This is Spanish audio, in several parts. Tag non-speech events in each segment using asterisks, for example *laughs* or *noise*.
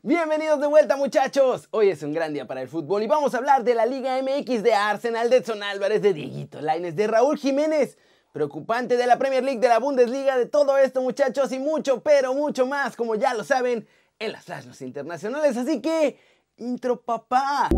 Bienvenidos de vuelta muchachos, hoy es un gran día para el fútbol y vamos a hablar de la Liga MX de Arsenal, de Edson Álvarez, de Dieguito Laines, de Raúl Jiménez, preocupante de la Premier League, de la Bundesliga, de todo esto muchachos y mucho, pero mucho más, como ya lo saben, en las flashes internacionales, así que, intro papá.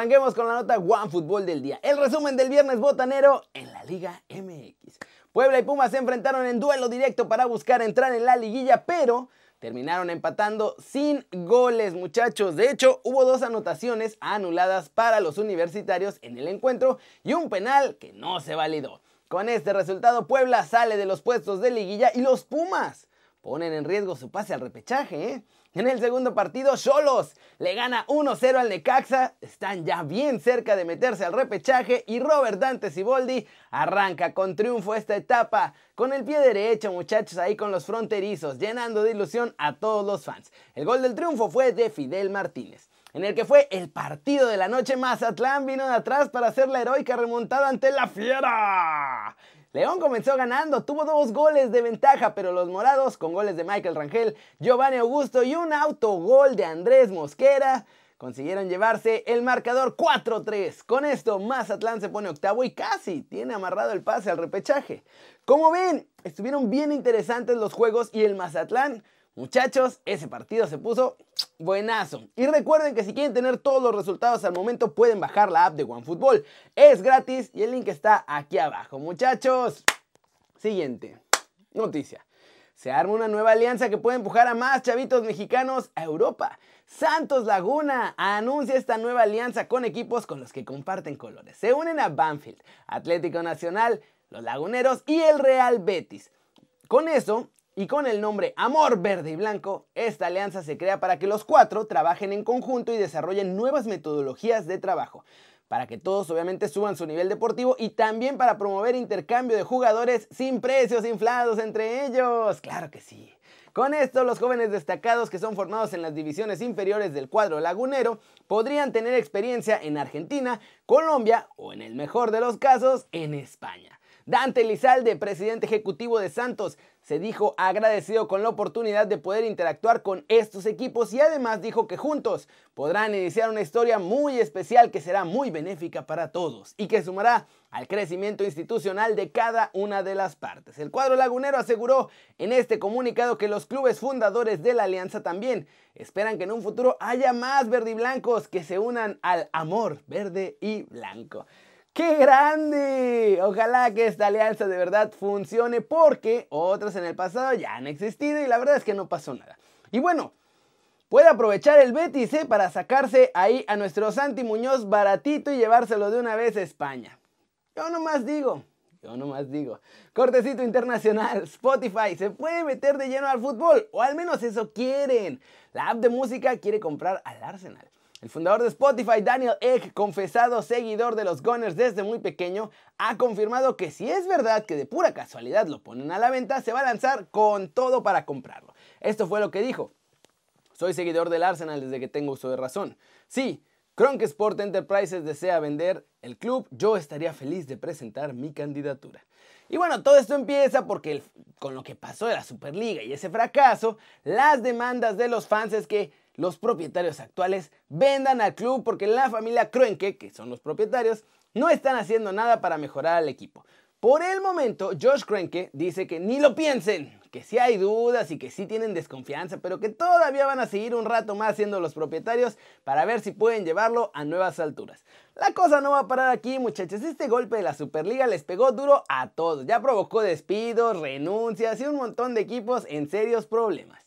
Arranquemos con la nota One Fútbol del día. El resumen del viernes botanero en la Liga MX. Puebla y Pumas se enfrentaron en duelo directo para buscar entrar en la liguilla, pero terminaron empatando sin goles, muchachos. De hecho, hubo dos anotaciones anuladas para los universitarios en el encuentro y un penal que no se validó. Con este resultado, Puebla sale de los puestos de liguilla y los Pumas ponen en riesgo su pase al repechaje. ¿eh? En el segundo partido, Cholos le gana 1-0 al Necaxa, están ya bien cerca de meterse al repechaje y Robert Dante Siboldi arranca con triunfo esta etapa, con el pie derecho muchachos ahí con los fronterizos, llenando de ilusión a todos los fans. El gol del triunfo fue de Fidel Martínez. En el que fue el partido de la noche, Mazatlán vino de atrás para hacer la heroica remontada ante la Fiera. León comenzó ganando, tuvo dos goles de ventaja, pero los morados, con goles de Michael Rangel, Giovanni Augusto y un autogol de Andrés Mosquera, consiguieron llevarse el marcador 4-3. Con esto, Mazatlán se pone octavo y casi tiene amarrado el pase al repechaje. Como ven, estuvieron bien interesantes los juegos y el Mazatlán Muchachos, ese partido se puso buenazo. Y recuerden que si quieren tener todos los resultados al momento pueden bajar la app de OneFootball. Es gratis y el link está aquí abajo. Muchachos, siguiente noticia. Se arma una nueva alianza que puede empujar a más chavitos mexicanos a Europa. Santos Laguna anuncia esta nueva alianza con equipos con los que comparten colores. Se unen a Banfield, Atlético Nacional, los Laguneros y el Real Betis. Con eso, y con el nombre Amor Verde y Blanco, esta alianza se crea para que los cuatro trabajen en conjunto y desarrollen nuevas metodologías de trabajo, para que todos obviamente suban su nivel deportivo y también para promover intercambio de jugadores sin precios inflados entre ellos. Claro que sí. Con esto, los jóvenes destacados que son formados en las divisiones inferiores del cuadro lagunero podrían tener experiencia en Argentina, Colombia o en el mejor de los casos, en España. Dante Lizalde, presidente ejecutivo de Santos, se dijo agradecido con la oportunidad de poder interactuar con estos equipos y además dijo que juntos podrán iniciar una historia muy especial que será muy benéfica para todos y que sumará al crecimiento institucional de cada una de las partes. El cuadro lagunero aseguró en este comunicado que los clubes fundadores de la alianza también esperan que en un futuro haya más verde y blancos que se unan al amor verde y blanco. ¡Qué grande! Ojalá que esta alianza de verdad funcione porque otras en el pasado ya han existido y la verdad es que no pasó nada. Y bueno, puede aprovechar el Betis ¿eh? para sacarse ahí a nuestro Santi Muñoz baratito y llevárselo de una vez a España. Yo nomás digo, yo nomás digo. Cortecito internacional, *laughs* Spotify se puede meter de lleno al fútbol, o al menos eso quieren. La app de música quiere comprar al Arsenal. El fundador de Spotify, Daniel Egg, confesado seguidor de los Gunners desde muy pequeño, ha confirmado que si es verdad que de pura casualidad lo ponen a la venta, se va a lanzar con todo para comprarlo. Esto fue lo que dijo. Soy seguidor del Arsenal desde que tengo uso de razón. Sí, Kronk Sport Enterprises desea vender el club, yo estaría feliz de presentar mi candidatura. Y bueno, todo esto empieza porque con lo que pasó de la Superliga y ese fracaso, las demandas de los fans es que los propietarios actuales vendan al club porque la familia Kroenke, que son los propietarios, no están haciendo nada para mejorar al equipo. Por el momento, Josh Kroenke dice que ni lo piensen, que sí hay dudas y que sí tienen desconfianza, pero que todavía van a seguir un rato más siendo los propietarios para ver si pueden llevarlo a nuevas alturas. La cosa no va a parar aquí, muchachos. Este golpe de la Superliga les pegó duro a todos. Ya provocó despidos, renuncias y un montón de equipos en serios problemas.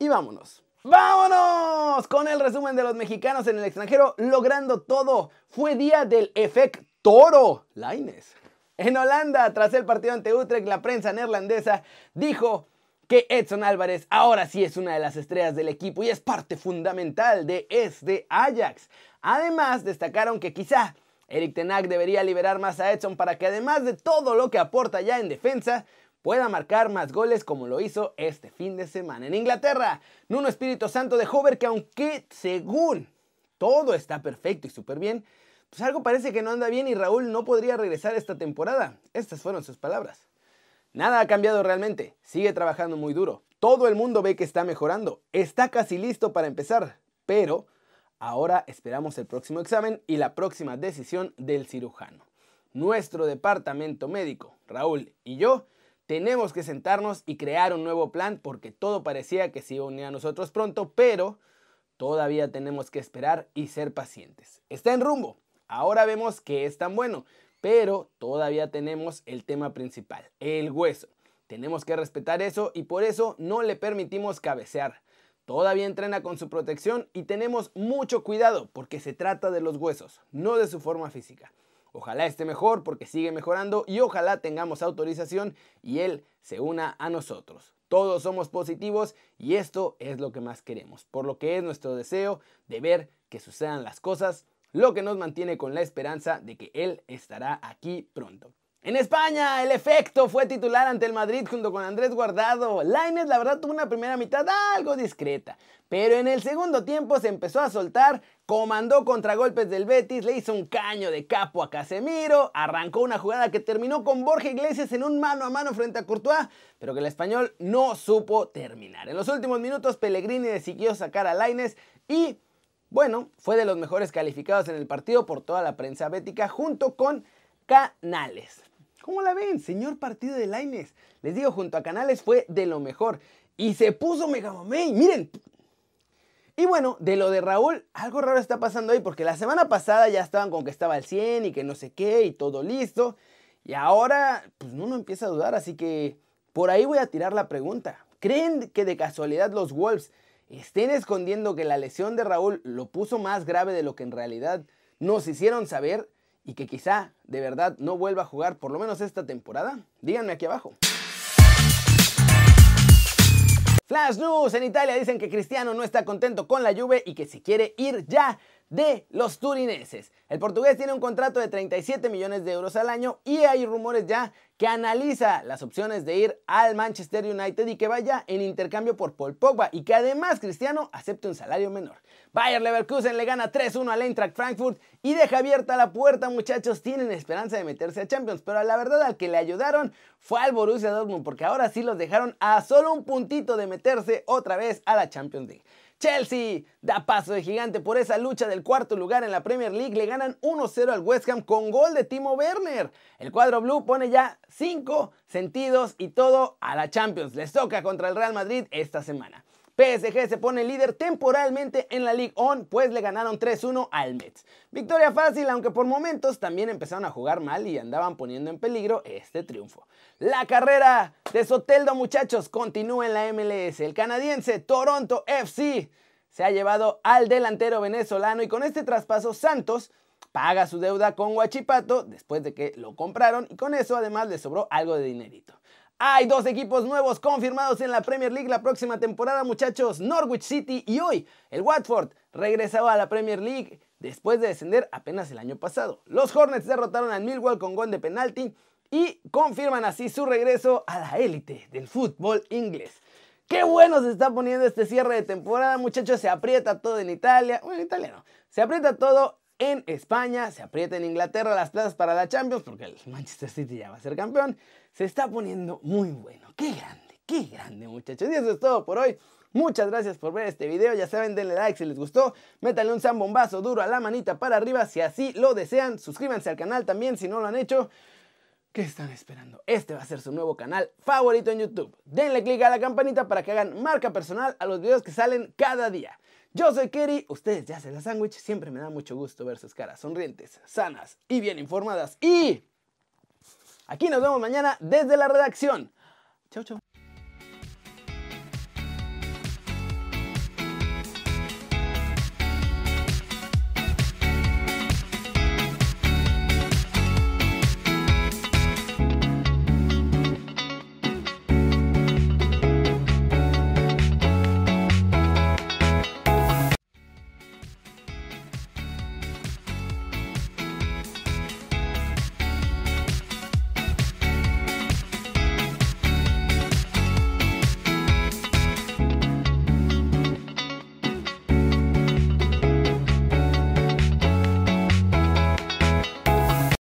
Y vámonos. ¡Vámonos! Con el resumen de los mexicanos en el extranjero logrando todo. Fue día del efecto toro. Laines. En Holanda, tras el partido ante Utrecht, la prensa neerlandesa dijo que Edson Álvarez ahora sí es una de las estrellas del equipo y es parte fundamental de este Ajax. Además, destacaron que quizá Eric Tenag debería liberar más a Edson para que además de todo lo que aporta ya en defensa, pueda marcar más goles como lo hizo este fin de semana. En Inglaterra, Nuno Espíritu Santo dejó ver que aunque según todo está perfecto y súper bien, pues algo parece que no anda bien y Raúl no podría regresar esta temporada. Estas fueron sus palabras. Nada ha cambiado realmente, sigue trabajando muy duro. Todo el mundo ve que está mejorando, está casi listo para empezar, pero ahora esperamos el próximo examen y la próxima decisión del cirujano. Nuestro departamento médico, Raúl y yo, tenemos que sentarnos y crear un nuevo plan porque todo parecía que se iba a a nosotros pronto, pero todavía tenemos que esperar y ser pacientes. Está en rumbo. Ahora vemos que es tan bueno, pero todavía tenemos el tema principal, el hueso. Tenemos que respetar eso y por eso no le permitimos cabecear. Todavía entrena con su protección y tenemos mucho cuidado porque se trata de los huesos, no de su forma física. Ojalá esté mejor porque sigue mejorando y ojalá tengamos autorización y él se una a nosotros. Todos somos positivos y esto es lo que más queremos, por lo que es nuestro deseo de ver que sucedan las cosas, lo que nos mantiene con la esperanza de que él estará aquí pronto. En España, el efecto fue titular ante el Madrid junto con Andrés Guardado. Lainez, la verdad, tuvo una primera mitad algo discreta, pero en el segundo tiempo se empezó a soltar, comandó contragolpes del Betis, le hizo un caño de capo a Casemiro, arrancó una jugada que terminó con Borja Iglesias en un mano a mano frente a Courtois, pero que el español no supo terminar. En los últimos minutos, Pellegrini decidió sacar a Lainez y, bueno, fue de los mejores calificados en el partido por toda la prensa bética junto con Canales. ¿Cómo la ven? Señor partido de Laines. Les digo, junto a Canales fue de lo mejor. Y se puso mega mamey. Miren. Y bueno, de lo de Raúl, algo raro está pasando ahí porque la semana pasada ya estaban con que estaba al 100 y que no sé qué y todo listo. Y ahora, pues uno empieza a dudar, así que por ahí voy a tirar la pregunta. ¿Creen que de casualidad los Wolves estén escondiendo que la lesión de Raúl lo puso más grave de lo que en realidad nos hicieron saber? Y que quizá de verdad no vuelva a jugar por lo menos esta temporada? Díganme aquí abajo. Flash News en Italia dicen que Cristiano no está contento con la Juve y que se quiere ir ya de los turineses. El portugués tiene un contrato de 37 millones de euros al año y hay rumores ya que analiza las opciones de ir al Manchester United y que vaya en intercambio por Paul Pogba y que además Cristiano acepte un salario menor. Bayer Leverkusen le gana 3-1 al Eintracht Frankfurt y deja abierta la puerta, muchachos, tienen esperanza de meterse a Champions, pero la verdad al que le ayudaron fue al Borussia Dortmund porque ahora sí los dejaron a solo un puntito de meterse otra vez a la Champions League. Chelsea da paso de gigante por esa lucha del cuarto lugar en la Premier League. Le ganan 1-0 al West Ham con gol de Timo Werner. El cuadro blue pone ya 5 sentidos y todo a la Champions. Les toca contra el Real Madrid esta semana. PSG se pone líder temporalmente en la League On, pues le ganaron 3-1 al Mets. Victoria fácil, aunque por momentos también empezaron a jugar mal y andaban poniendo en peligro este triunfo. La carrera de Soteldo, muchachos, continúa en la MLS. El canadiense Toronto FC se ha llevado al delantero venezolano y con este traspaso Santos paga su deuda con Huachipato después de que lo compraron y con eso además le sobró algo de dinerito. Hay dos equipos nuevos confirmados en la Premier League la próxima temporada, muchachos. Norwich City y hoy el Watford regresaba a la Premier League después de descender apenas el año pasado. Los Hornets derrotaron al Millwall con gol de penalti y confirman así su regreso a la élite del fútbol inglés. Qué bueno se está poniendo este cierre de temporada, muchachos. Se aprieta todo en Italia. Bueno, en Italia no. Se aprieta todo en España, se aprieta en Inglaterra las plazas para la Champions, porque el Manchester City ya va a ser campeón. Se está poniendo muy bueno. Qué grande, qué grande, muchachos. Y eso es todo por hoy. Muchas gracias por ver este video. Ya saben, denle like si les gustó. Métanle un zambombazo duro a la manita para arriba si así lo desean. Suscríbanse al canal también si no lo han hecho. ¿Qué están esperando? Este va a ser su nuevo canal favorito en YouTube. Denle click a la campanita para que hagan marca personal a los videos que salen cada día. Yo soy Kerry, ustedes ya hacen la sándwich, siempre me da mucho gusto ver sus caras sonrientes, sanas y bien informadas. Y aquí nos vemos mañana desde la redacción. Chau, chau.